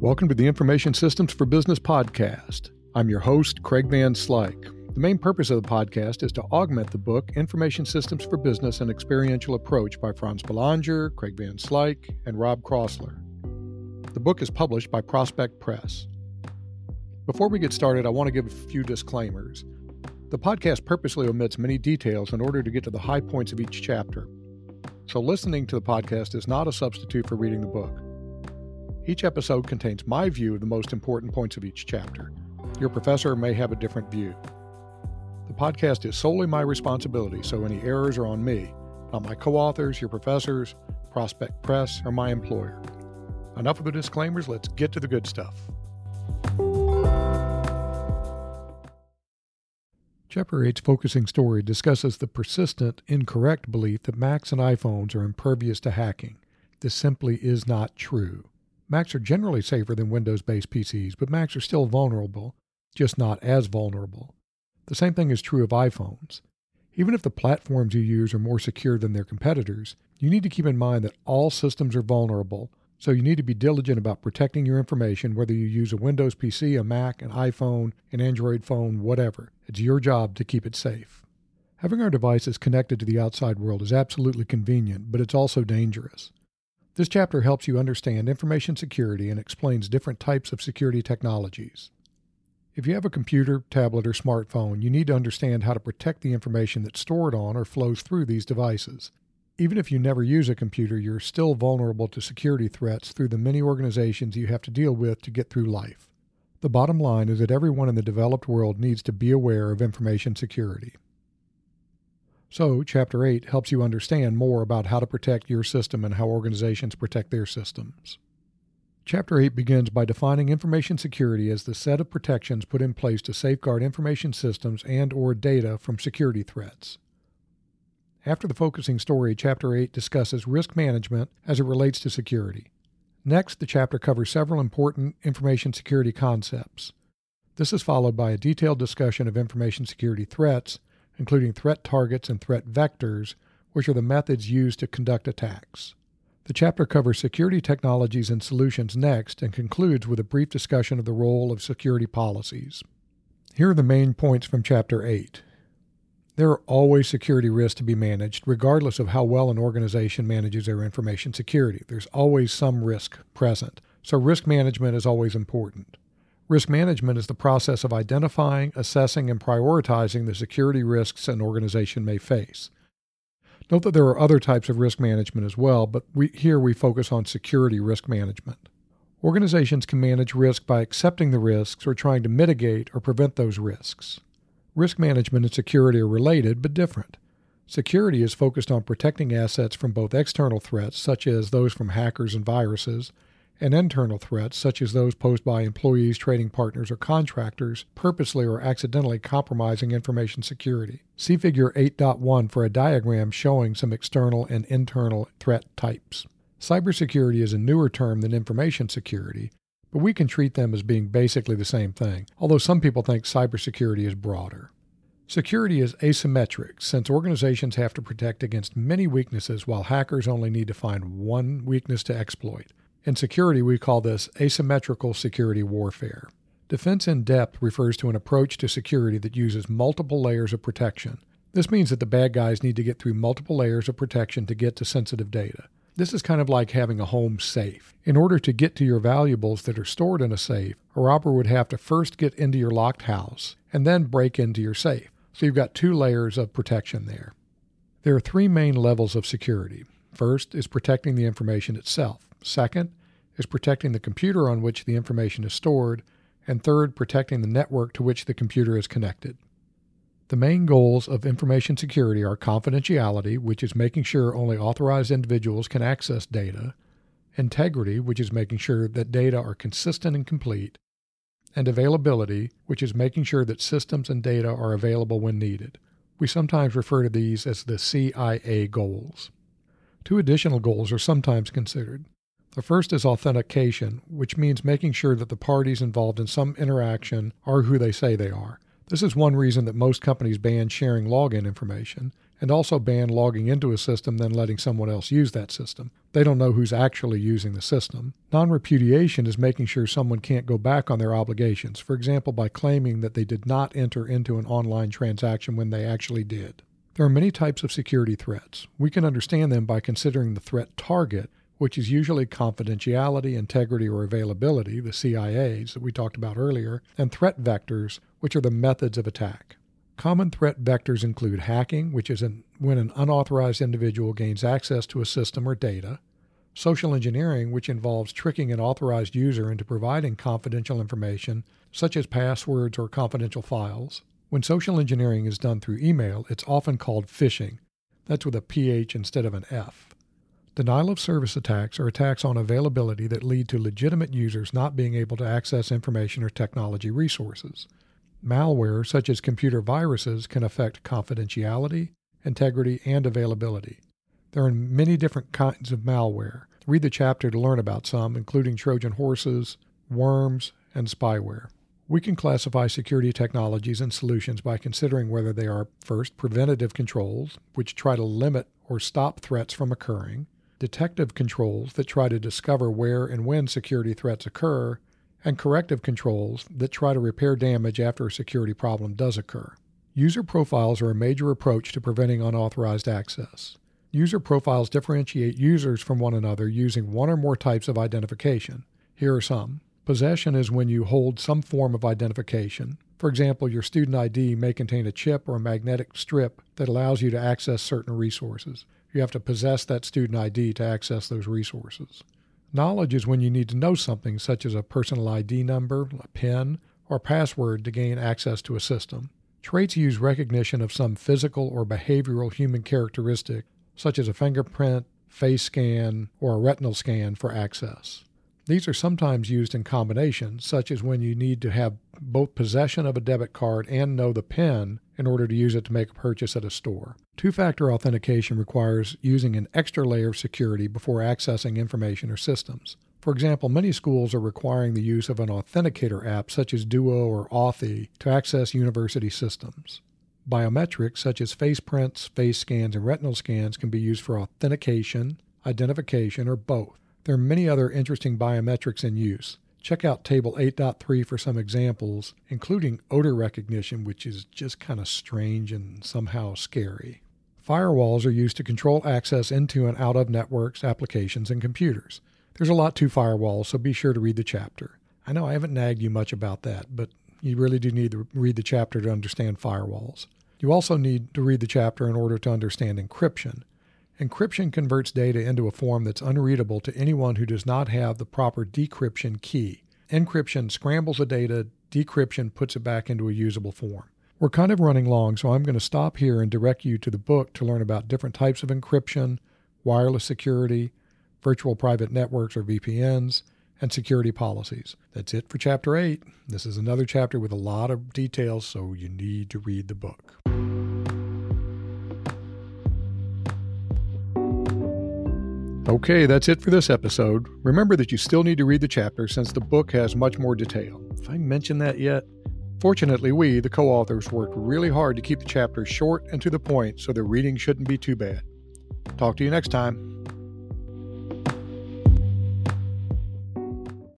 Welcome to the Information Systems for Business podcast. I'm your host, Craig Van Slyke. The main purpose of the podcast is to augment the book Information Systems for Business An Experiential Approach by France Belanger, Craig Van Slyke, and Rob Crossler. The book is published by Prospect Press. Before we get started, I want to give a few disclaimers. The podcast purposely omits many details in order to get to the high points of each chapter. So, listening to the podcast is not a substitute for reading the book. Each episode contains my view of the most important points of each chapter. Your professor may have a different view. The podcast is solely my responsibility, so any errors are on me, not my co authors, your professors, Prospect Press, or my employer. Enough of the disclaimers, let's get to the good stuff. Chapter 8's focusing story discusses the persistent, incorrect belief that Macs and iPhones are impervious to hacking. This simply is not true. Macs are generally safer than Windows based PCs, but Macs are still vulnerable, just not as vulnerable. The same thing is true of iPhones. Even if the platforms you use are more secure than their competitors, you need to keep in mind that all systems are vulnerable, so you need to be diligent about protecting your information whether you use a Windows PC, a Mac, an iPhone, an Android phone, whatever. It's your job to keep it safe. Having our devices connected to the outside world is absolutely convenient, but it's also dangerous. This chapter helps you understand information security and explains different types of security technologies. If you have a computer, tablet, or smartphone, you need to understand how to protect the information that's stored on or flows through these devices. Even if you never use a computer, you're still vulnerable to security threats through the many organizations you have to deal with to get through life. The bottom line is that everyone in the developed world needs to be aware of information security. So, Chapter 8 helps you understand more about how to protect your system and how organizations protect their systems. Chapter 8 begins by defining information security as the set of protections put in place to safeguard information systems and or data from security threats. After the focusing story, Chapter 8 discusses risk management as it relates to security. Next, the chapter covers several important information security concepts. This is followed by a detailed discussion of information security threats including threat targets and threat vectors, which are the methods used to conduct attacks. The chapter covers security technologies and solutions next and concludes with a brief discussion of the role of security policies. Here are the main points from Chapter 8. There are always security risks to be managed, regardless of how well an organization manages their information security. There's always some risk present, so risk management is always important. Risk management is the process of identifying, assessing, and prioritizing the security risks an organization may face. Note that there are other types of risk management as well, but we, here we focus on security risk management. Organizations can manage risk by accepting the risks or trying to mitigate or prevent those risks. Risk management and security are related but different. Security is focused on protecting assets from both external threats, such as those from hackers and viruses, and internal threats, such as those posed by employees, trading partners, or contractors, purposely or accidentally compromising information security. See Figure 8.1 for a diagram showing some external and internal threat types. Cybersecurity is a newer term than information security, but we can treat them as being basically the same thing, although some people think cybersecurity is broader. Security is asymmetric since organizations have to protect against many weaknesses while hackers only need to find one weakness to exploit. In security, we call this asymmetrical security warfare. Defense in depth refers to an approach to security that uses multiple layers of protection. This means that the bad guys need to get through multiple layers of protection to get to sensitive data. This is kind of like having a home safe. In order to get to your valuables that are stored in a safe, a robber would have to first get into your locked house and then break into your safe. So you've got two layers of protection there. There are three main levels of security. First is protecting the information itself. Second is protecting the computer on which the information is stored, and third, protecting the network to which the computer is connected. The main goals of information security are confidentiality, which is making sure only authorized individuals can access data, integrity, which is making sure that data are consistent and complete, and availability, which is making sure that systems and data are available when needed. We sometimes refer to these as the CIA goals. Two additional goals are sometimes considered. The first is authentication, which means making sure that the parties involved in some interaction are who they say they are. This is one reason that most companies ban sharing login information, and also ban logging into a system then letting someone else use that system. They don't know who's actually using the system. Non repudiation is making sure someone can't go back on their obligations, for example, by claiming that they did not enter into an online transaction when they actually did. There are many types of security threats. We can understand them by considering the threat target, which is usually confidentiality, integrity, or availability, the CIAs that we talked about earlier, and threat vectors, which are the methods of attack. Common threat vectors include hacking, which is an, when an unauthorized individual gains access to a system or data, social engineering, which involves tricking an authorized user into providing confidential information, such as passwords or confidential files. When social engineering is done through email, it's often called phishing. That's with a PH instead of an F. Denial of service attacks are attacks on availability that lead to legitimate users not being able to access information or technology resources. Malware, such as computer viruses, can affect confidentiality, integrity, and availability. There are many different kinds of malware. Read the chapter to learn about some, including Trojan horses, worms, and spyware. We can classify security technologies and solutions by considering whether they are first preventative controls, which try to limit or stop threats from occurring, detective controls that try to discover where and when security threats occur, and corrective controls that try to repair damage after a security problem does occur. User profiles are a major approach to preventing unauthorized access. User profiles differentiate users from one another using one or more types of identification. Here are some. Possession is when you hold some form of identification. For example, your student ID may contain a chip or a magnetic strip that allows you to access certain resources. You have to possess that student ID to access those resources. Knowledge is when you need to know something, such as a personal ID number, a PIN, or password to gain access to a system. Traits use recognition of some physical or behavioral human characteristic, such as a fingerprint, face scan, or a retinal scan for access. These are sometimes used in combination, such as when you need to have both possession of a debit card and know the PIN in order to use it to make a purchase at a store. Two factor authentication requires using an extra layer of security before accessing information or systems. For example, many schools are requiring the use of an authenticator app such as Duo or Authy to access university systems. Biometrics such as face prints, face scans, and retinal scans can be used for authentication, identification, or both. There are many other interesting biometrics in use. Check out Table 8.3 for some examples, including odor recognition, which is just kind of strange and somehow scary. Firewalls are used to control access into and out of networks, applications, and computers. There's a lot to firewalls, so be sure to read the chapter. I know I haven't nagged you much about that, but you really do need to read the chapter to understand firewalls. You also need to read the chapter in order to understand encryption. Encryption converts data into a form that's unreadable to anyone who does not have the proper decryption key. Encryption scrambles the data, decryption puts it back into a usable form. We're kind of running long, so I'm going to stop here and direct you to the book to learn about different types of encryption, wireless security, virtual private networks or VPNs, and security policies. That's it for Chapter 8. This is another chapter with a lot of details, so you need to read the book. Okay, that's it for this episode. Remember that you still need to read the chapter since the book has much more detail. If I mentioned that yet? Fortunately, we, the co authors, worked really hard to keep the chapters short and to the point so the reading shouldn't be too bad. Talk to you next time.